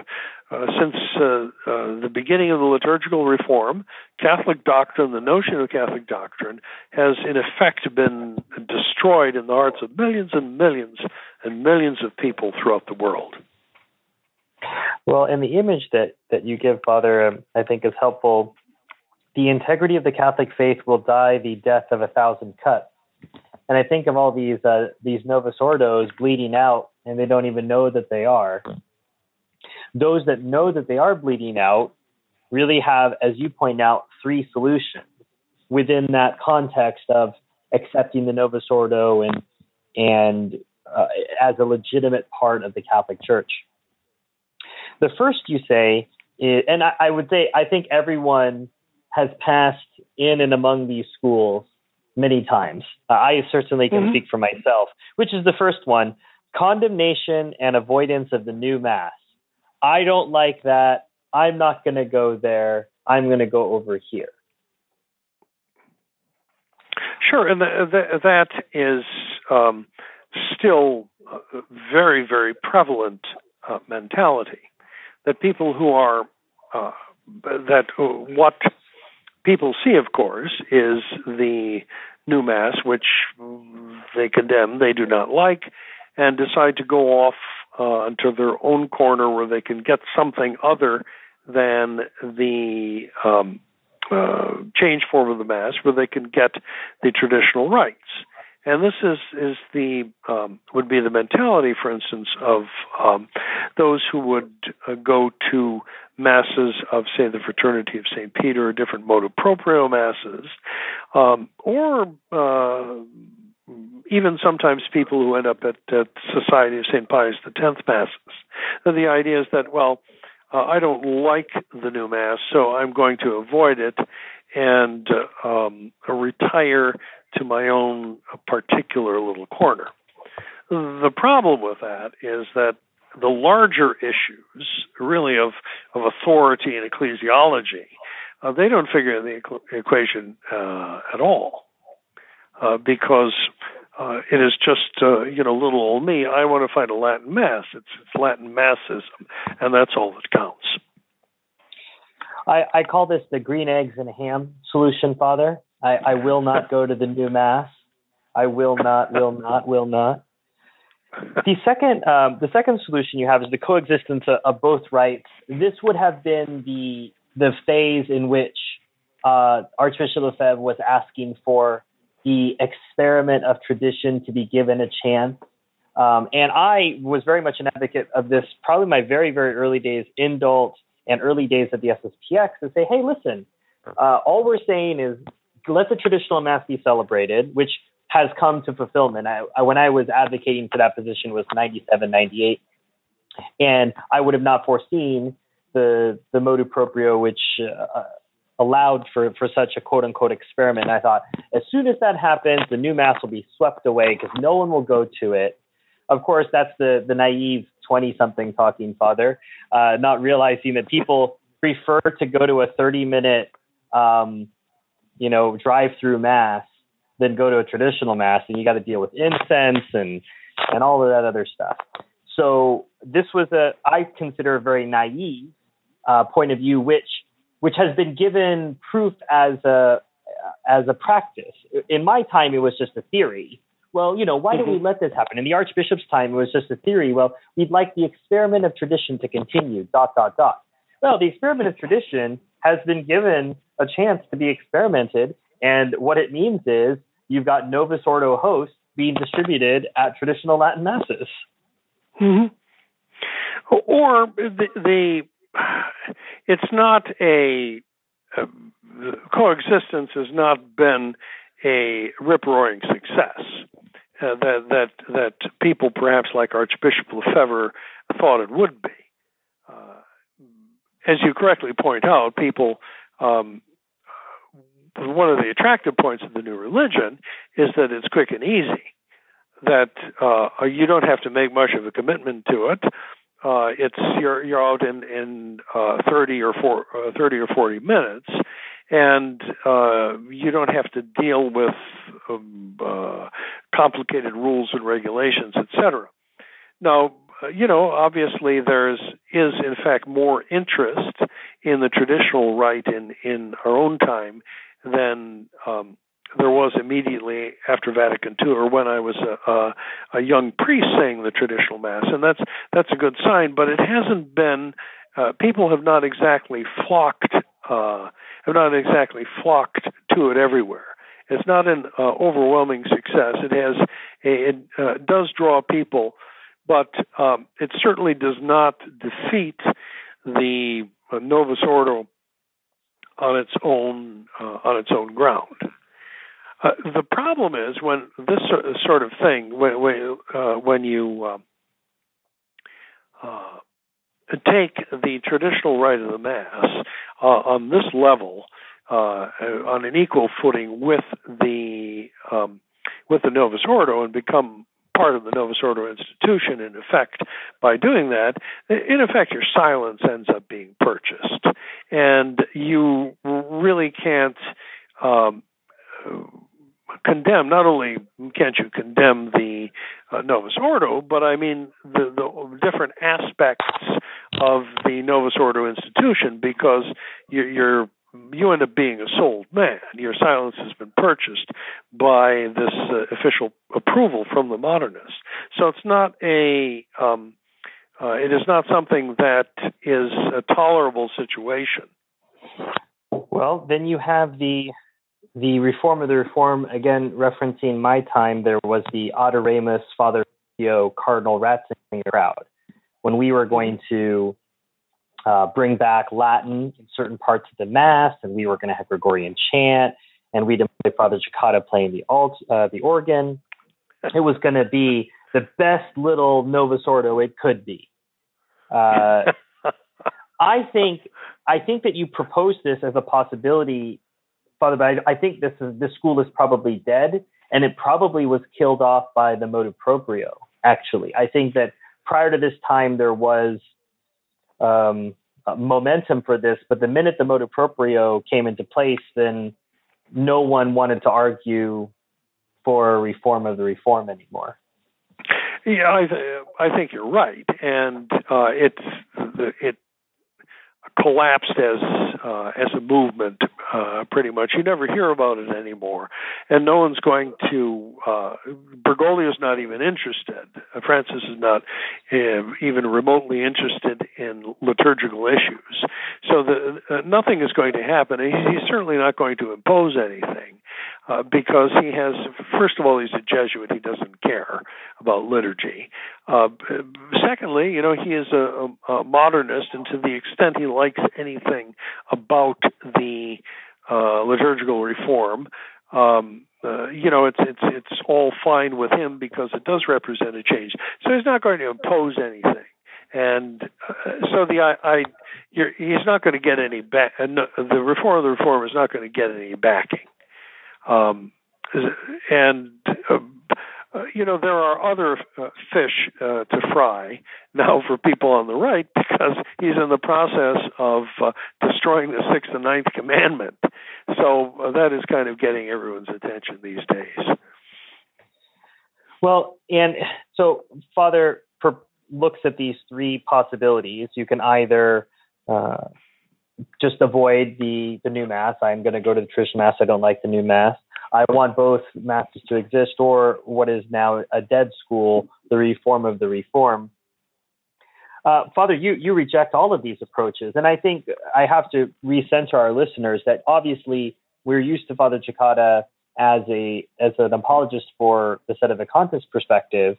uh, since uh, uh, the beginning of the liturgical reform, Catholic doctrine, the notion of Catholic doctrine, has in effect been destroyed in the hearts of millions and millions and millions of people throughout the world. Well, and the image that, that you give, Father, um, I think is helpful. The integrity of the Catholic faith will die the death of a thousand cuts. And I think of all these uh, these Novus Ordos bleeding out, and they don't even know that they are those that know that they are bleeding out really have, as you point out, three solutions within that context of accepting the Novus Ordo and and uh, as a legitimate part of the Catholic Church. The first you say, is, and I, I would say I think everyone has passed in and among these schools many times. Uh, I certainly can mm-hmm. speak for myself, which is the first one condemnation and avoidance of the new Mass. I don't like that. I'm not going to go there. I'm going to go over here. Sure, and the, the, that is um, still a very, very prevalent uh, mentality. That people who are uh, that uh, what people see, of course, is the new mass, which they condemn, they do not like, and decide to go off uh, into their own corner where they can get something other than the um, uh, change form of the mass, where they can get the traditional rites. And this is is the um, would be the mentality, for instance, of um, those who would uh, go to masses of, say, the Fraternity of Saint Peter, or different motu proprio masses, um, or uh, even sometimes people who end up at, at Society of St. Pius X masses. And the idea is that, well, uh, I don't like the new mass, so I'm going to avoid it and uh, um, retire to my own particular little corner. The problem with that is that the larger issues, really of of authority and ecclesiology, uh, they don't figure in the equ- equation uh, at all uh, because uh, it is just uh, you know little old me. I want to find a Latin mass. It's, it's Latin massism, and that's all that counts. I, I call this the green eggs and ham solution, Father. I, I will not go to the new mass. I will not, will not, will not. The second, um, the second solution you have is the coexistence of, of, both rites. This would have been the the phase in which uh, Archbishop Lefebvre was asking for the experiment of tradition to be given a chance. Um, and I was very much an advocate of this, probably my very, very early days in Dult and early days of the SSPX, to say, hey, listen, uh, all we're saying is let the traditional mass be celebrated, which has come to fulfillment. I, I, when I was advocating for that position was 97, 98. And I would have not foreseen the, the motu proprio, which uh, allowed for, for such a quote unquote experiment. And I thought, as soon as that happens, the new mass will be swept away because no one will go to it. Of course, that's the, the naive 20 something talking father, uh, not realizing that people prefer to go to a 30 minute, um, you know, drive through mass than go to a traditional mass, and you got to deal with incense and and all of that other stuff. So this was a I consider a very naive uh, point of view, which which has been given proof as a as a practice. In my time, it was just a theory. Well, you know, why mm-hmm. don't we let this happen? In the Archbishop's time, it was just a theory. Well, we'd like the experiment of tradition to continue. Dot dot dot. Well, the experiment of tradition has been given a chance to be experimented, and what it means is you've got Novus Ordo hosts being distributed at traditional Latin masses. Mm-hmm. Or the, the, *sighs* it's not a, a coexistence has not been a rip roaring success. Uh, that that that people perhaps like Archbishop Lefebvre thought it would be. Uh, as you correctly point out, people um, one of the attractive points of the new religion is that it's quick and easy. That uh, you don't have to make much of a commitment to it. Uh, it's you're you're out in in uh, thirty or four, uh, thirty or forty minutes, and uh, you don't have to deal with um, uh, complicated rules and regulations, etc. Now, you know, obviously there's is in fact more interest in the traditional rite in in our own time than um, there was immediately after Vatican II, or when I was a, a, a young priest saying the traditional mass, and that's that's a good sign. But it hasn't been. Uh, people have not exactly flocked. Uh, have not exactly flocked to it everywhere. It's not an uh, overwhelming success. It has. It uh, does draw people, but um, it certainly does not defeat the uh, Novus Ordo on its own uh, on its own ground. Uh, the problem is when this sort of thing, when when, uh, when you uh, uh, take the traditional rite of the mass uh, on this level, on an equal footing with the um, with the Novus Ordo, and become part of the Novus Ordo institution, in effect, by doing that, in effect, your silence ends up being purchased. And you really can't um, condemn, not only can't you condemn the uh, Novus Ordo, but I mean the, the different aspects of the Novus Ordo institution because you're, you're you end up being a sold man. Your silence has been purchased by this uh, official approval from the modernists. So it's not a um, uh, it is not something that is a tolerable situation. Well, then you have the the reform of the reform again. Referencing my time, there was the Adoremus Father Cardinal Ratzinger crowd when we were going to uh, bring back Latin in certain parts of the Mass, and we were going to have Gregorian chant, and we'd have Father Cekada playing the alt, uh, the organ. It was going to be the best little Novus Ordo it could be. Uh, *laughs* I think I think that you proposed this as a possibility, Father, but I, I think this is this school is probably dead, and it probably was killed off by the motu proprio. Actually, I think that prior to this time there was um, uh, momentum for this, but the minute the motu proprio came into place, then no one wanted to argue for a reform of the reform anymore. Yeah, I, th- I think you're right, and uh, it's it collapsed as uh, as a movement. Uh, pretty much, you never hear about it anymore, and no one's going to. Uh, Bergoglio is not even interested. Francis is not uh, even remotely interested in liturgical issues. So the, uh, nothing is going to happen. He's, he's certainly not going to impose anything uh, because he has. First of all, he's a Jesuit. He doesn't care about liturgy. Uh, secondly, you know, he is a, a, modernist, and to the extent he likes anything about the uh, liturgical reform, um, uh, you know, it's it's it's all fine with him because it does represent a change. So he's not going to impose anything, and uh, so the I, I he's not going to get any back. Uh, the reform of the reform is not going to get any backing, um, and. Uh, you know, there are other uh, fish uh, to fry now for people on the right *laughs* because he's in the process of uh, destroying the sixth and ninth commandment. So uh, that is kind of getting everyone's attention these days. Well, and so Father per- looks at these three possibilities. You can either uh, just avoid the the new mass. I'm going to go to the traditional mass. I don't like the new mass. I want both masses to exist, or what is now a dead school, the reform of the reform. Uh, Father, you, you reject all of these approaches. And I think I have to recenter our listeners that obviously we're used to Father Cekada as a as an apologist for the set of Sedevacantists perspective,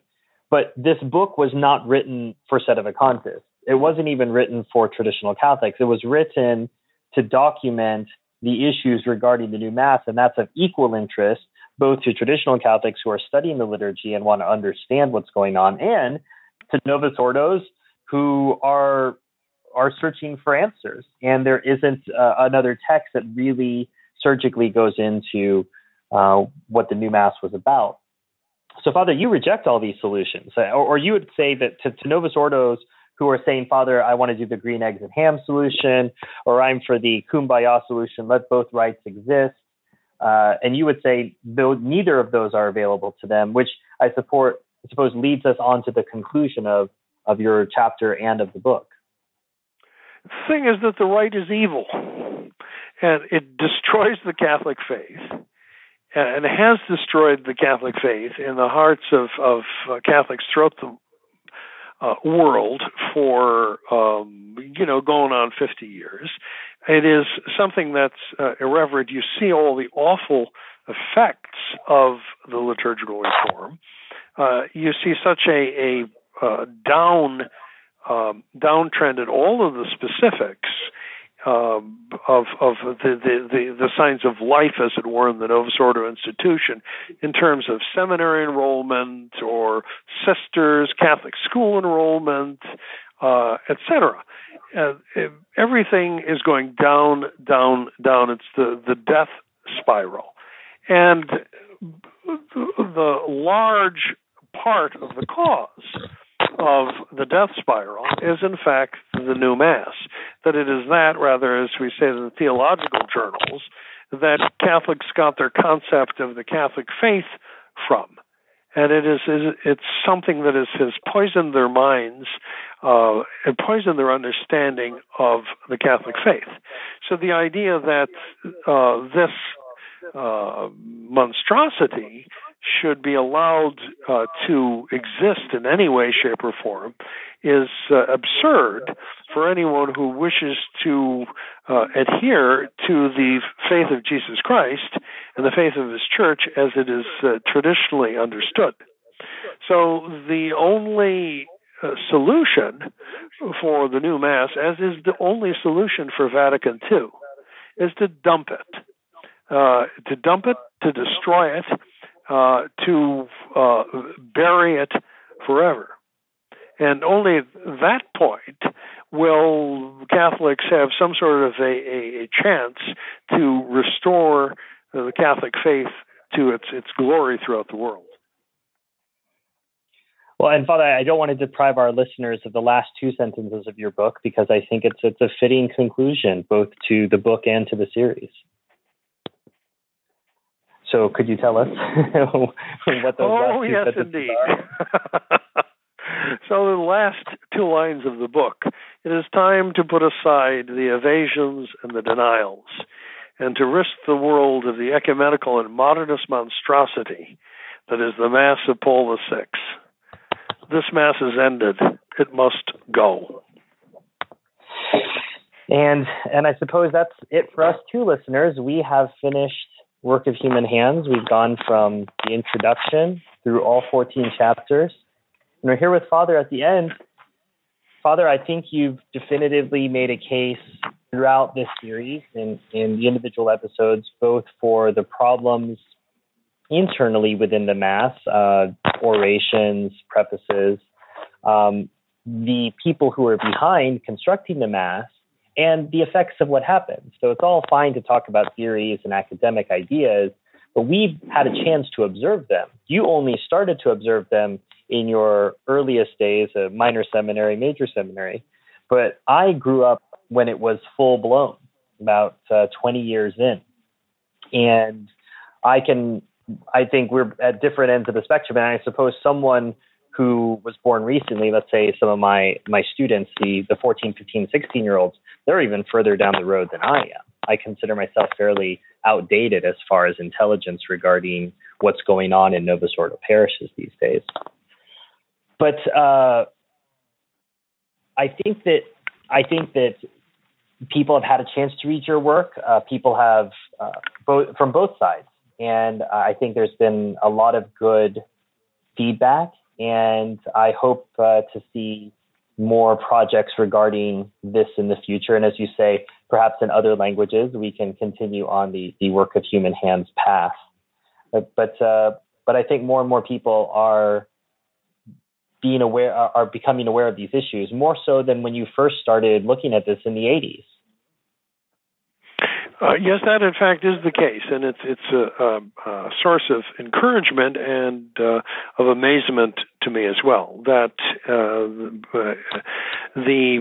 but this book was not written for set of Sedevacantists. It wasn't even written for traditional Catholics. It was written to document the issues regarding the new Mass, and that's of equal interest both to traditional Catholics who are studying the liturgy and want to understand what's going on, and to Novus Ordos who are are searching for answers. And there isn't uh, another text that really surgically goes into uh, what the new Mass was about. So, Father, you reject all these solutions, or, or you would say that to, to Novus Ordos who are saying, Father, I want to do the green eggs and ham solution, or I'm for the kumbaya solution, let both rites exist. Uh, and you would say though neither of those are available to them, which I support, I suppose leads us on to the conclusion of, of your chapter and of the book. The thing is that the rite is evil, and it destroys the Catholic faith and has destroyed the Catholic faith in the hearts of, of uh, Catholics throughout the uh, world for um, you know going on 50 years. It is something that's uh, irreverent. You see all the awful effects of the liturgical reform. Uh, you see such a, a uh, down um, downtrend in all of the specifics um, of of the, the, the the signs of life, as it were, in the Novus Ordo institution, in terms of seminary enrollment or sisters, Catholic school enrollment, uh, etc. Uh, everything is going down, down, down. It's the the death spiral, and the large part of the cause of the death spiral is, in fact, the new Mass. That it is that, rather, as we say in the theological journals, that Catholics got their concept of the Catholic faith from. And it is, it's something that is, has poisoned their minds uh, and poisoned their understanding of the Catholic faith. So the idea that uh, this uh, monstrosity should be allowed uh, to exist in any way, shape, or form is uh, absurd for anyone who wishes to uh, adhere to the faith of Jesus Christ and the faith of His Church as it is uh, traditionally understood. So the only uh, solution for the new Mass, as is the only solution for Vatican II, is to dump it. Uh, to dump it, to destroy it, uh, to uh, bury it forever. And only at that point will Catholics have some sort of a, a, a chance to restore the Catholic faith to its its glory throughout the world. Well, and Father, I don't want to deprive our listeners of the last two sentences of your book because I think it's it's a fitting conclusion both to the book and to the series. So, could you tell us *laughs* what those oh, last two yes, indeed. *laughs* so, the last two lines of the book it is time to put aside the evasions and the denials, and to risk the world of the ecumenical and modernist monstrosity that is the Mass of Paul VI. This Mass is ended. It must go. And and I suppose that's it for us too, listeners. We have finished Work of Human Hands. We've gone from the introduction through all 14 chapters. And we're here with Father at the end. Father, I think you've definitively made a case throughout this series in, in the individual episodes, both for the problems internally within the Mass, uh, orations, prefaces, um, the people who are behind constructing the Mass, and the effects of what happens. So it's all fine to talk about theories and academic ideas, but we've had a chance to observe them. You only started to observe them in your earliest days, a minor seminary, major seminary, but I grew up when it was full blown, about uh, 20 years in. And I can, I think we're at different ends of the spectrum. And I suppose someone who was born recently, let's say some of my, my students, the, the 14, 15, 16 year olds, they're even further down the road than I am. I consider myself fairly outdated as far as intelligence regarding what's going on in Novus Ordo parishes these days. But uh, I think that I think that people have had a chance to read your work. Uh, people have uh, both from both sides, and I think there's been a lot of good feedback. And I hope uh, to see more projects regarding this in the future. And as you say, perhaps in other languages, we can continue on the, the work of human hands path. But but, uh, but I think more and more people are being aware are becoming aware of these issues more so than when you first started looking at this in the 80s. Uh, yes, that in fact is the case, and it's it's a, a, a source of encouragement and uh, of amazement to me as well. That uh, the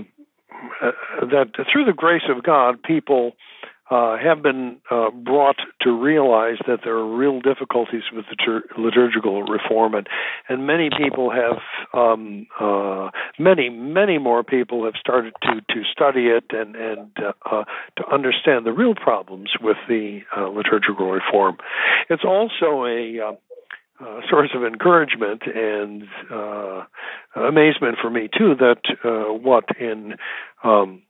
uh, that through the grace of God, people uh, have been uh, brought to realize that there are real difficulties with the liturgical reform, and and many people have um, uh, many many more people have started to to study it and and uh, uh, to understand the real problems with the uh, liturgical reform. It's also a uh, source of encouragement and uh, amazement for me too that uh, what in um,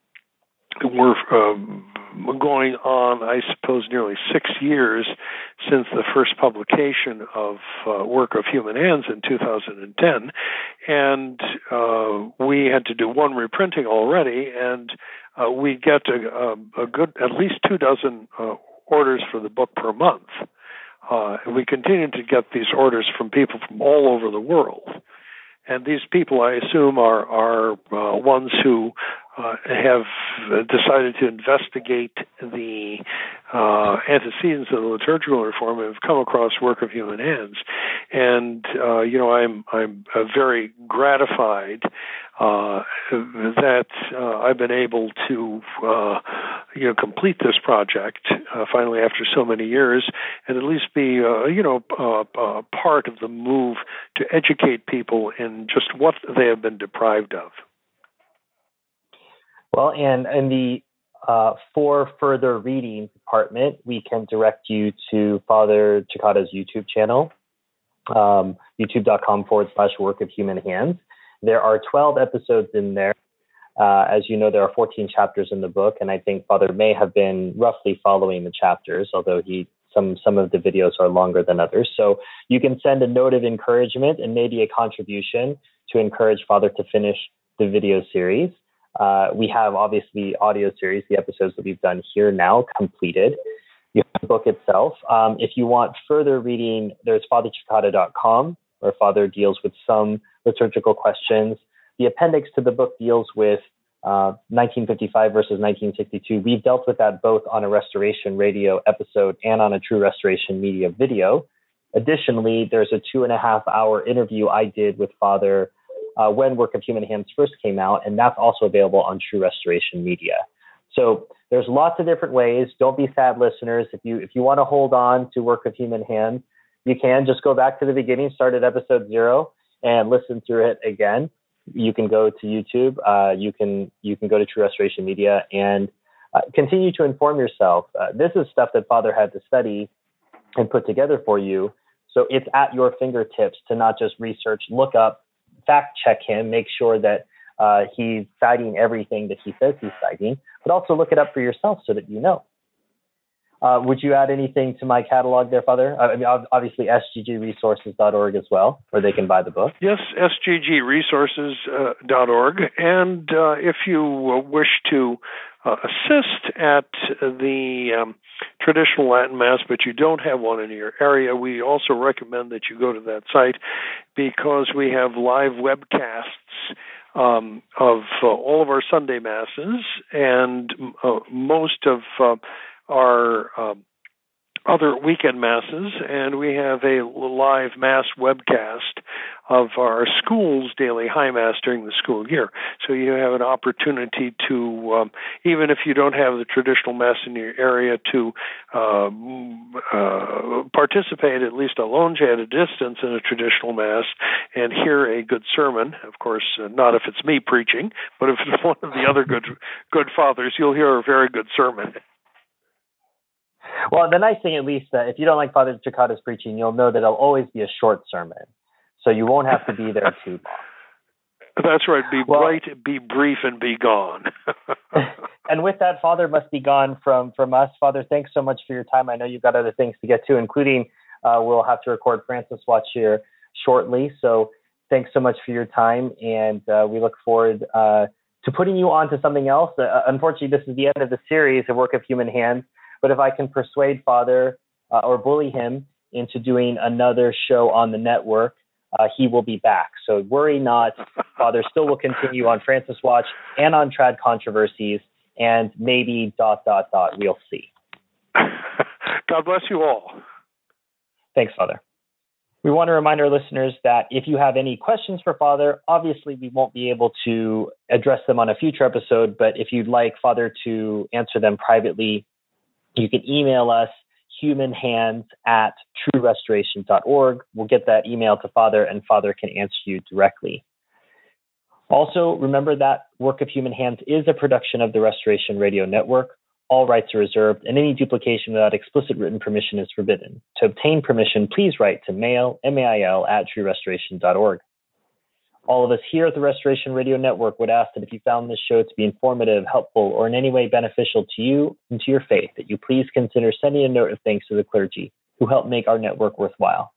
we're um, going on, I suppose, nearly six years since the first publication of uh, Work of Human Hands in 2010. And uh, we had to do one reprinting already, and uh, we get a, a, good, at least two dozen uh, orders for the book per month. Uh, we continue to get these orders from people from all over the world and these people, I assume, are are uh, ones who uh, have decided to investigate the uh, antecedents of the liturgical reform and have come across work of human hands. And uh, you know, I'm I'm uh, very gratified uh, that uh, I've been able to you know complete this project finally after so many years, and at least be you know part of the move to educate people in just what they have been deprived of. Well, and in the uh, for further reading department, we can direct you to Father Cekada's YouTube channel, um, youtube.com forward slash work of human hands. There are 12 episodes in there. Uh, as you know, there are 14 chapters in the book, and I think Father may have been roughly following the chapters, although he some some of the videos are longer than others. So you can send a note of encouragement and maybe a contribution to encourage Father to finish the video series. Uh, we have obviously audio series, the episodes that we've done here now completed. You have the book itself. Um, if you want further reading, there's fathercekada.com where Father deals with some liturgical questions. The appendix to the book deals with uh, 1955 versus 1962. We've dealt with that both on a restoration radio episode and on a true restoration media video. Additionally, there's a two and a half hour interview I did with Father uh, when Work of Human Hands first came out, and that's also available on True Restoration Media. So there's lots of different ways. Don't be sad, listeners. If you if you want to hold on to Work of Human Hands, you can just go back to the beginning, start at episode zero, and listen through it again. You can go to YouTube. Uh, you can you can go to True Restoration Media and uh, continue to inform yourself. Uh, this is stuff that Father had to study and put together for you. So it's at your fingertips to not just research, look up, fact check him, make sure that uh, he's citing everything that he says he's citing, but also look it up for yourself so that you know. Uh, would you add anything to my catalog there, Father? I mean, obviously, sggresources.org as well, where they can buy the book. Yes, sggresources.org. And uh, if you wish to uh, assist at the um, traditional Latin Mass, but you don't have one in your area, we also recommend that you go to that site because we have live webcasts um, of uh, all of our Sunday Masses and uh, most of uh, our um, other weekend masses, and we have a live mass webcast of our school's daily high mass during the school year. So you have an opportunity to, um, even if you don't have the traditional mass in your area, to um, uh, participate at least alone at a distance in a traditional mass and hear a good sermon. Of course, uh, not if it's me preaching, but if it's *laughs* one of the other good good fathers, you'll hear a very good sermon. Well, the nice thing, at least, that if you don't like Father Cekada's preaching, you'll know that it'll always be a short sermon, so you won't have to be there *laughs* too long. That's right. Be well, bright, be brief, and be gone. *laughs* and with that, Father must be gone from from us. Father, thanks so much for your time. I know you've got other things to get to, including uh, we'll have to record Francis Watch here shortly. So thanks so much for your time, and uh, we look forward uh, to putting you on to something else. Uh, unfortunately, this is the end of the series, of Work of Human Hands. But if I can persuade Father uh, or bully him into doing another show on the network, uh, he will be back. So worry not. Father still will continue on Francis Watch and on Trad Controversies, and maybe dot dot dot. We'll see. *laughs* God bless you all. Thanks, Father. We want to remind our listeners that if you have any questions for Father, obviously we won't be able to address them on a future episode, but if you'd like Father to answer them privately, you can email us humanhands at truerestoration.org. We'll get that email to Father, and Father can answer you directly. Also, remember that Work of Human Hands is a production of the Restoration Radio Network. All rights are reserved, and any duplication without explicit written permission is forbidden. To obtain permission, please write to mail, M-A-I-L, at truerestoration.org. All of us here at the Restoration Radio Network would ask that if you found this show to be informative, helpful, or in any way beneficial to you and to your faith, that you please consider sending a note of thanks to the clergy who help make our network worthwhile.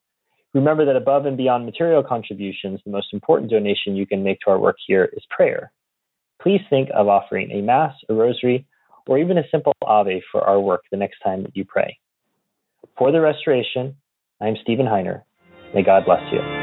Remember that above and beyond material contributions, the most important donation you can make to our work here is prayer. Please think of offering a Mass, a Rosary, or even a simple Ave for our work the next time that you pray. For the Restoration, I'm Stephen Heiner. May God bless you.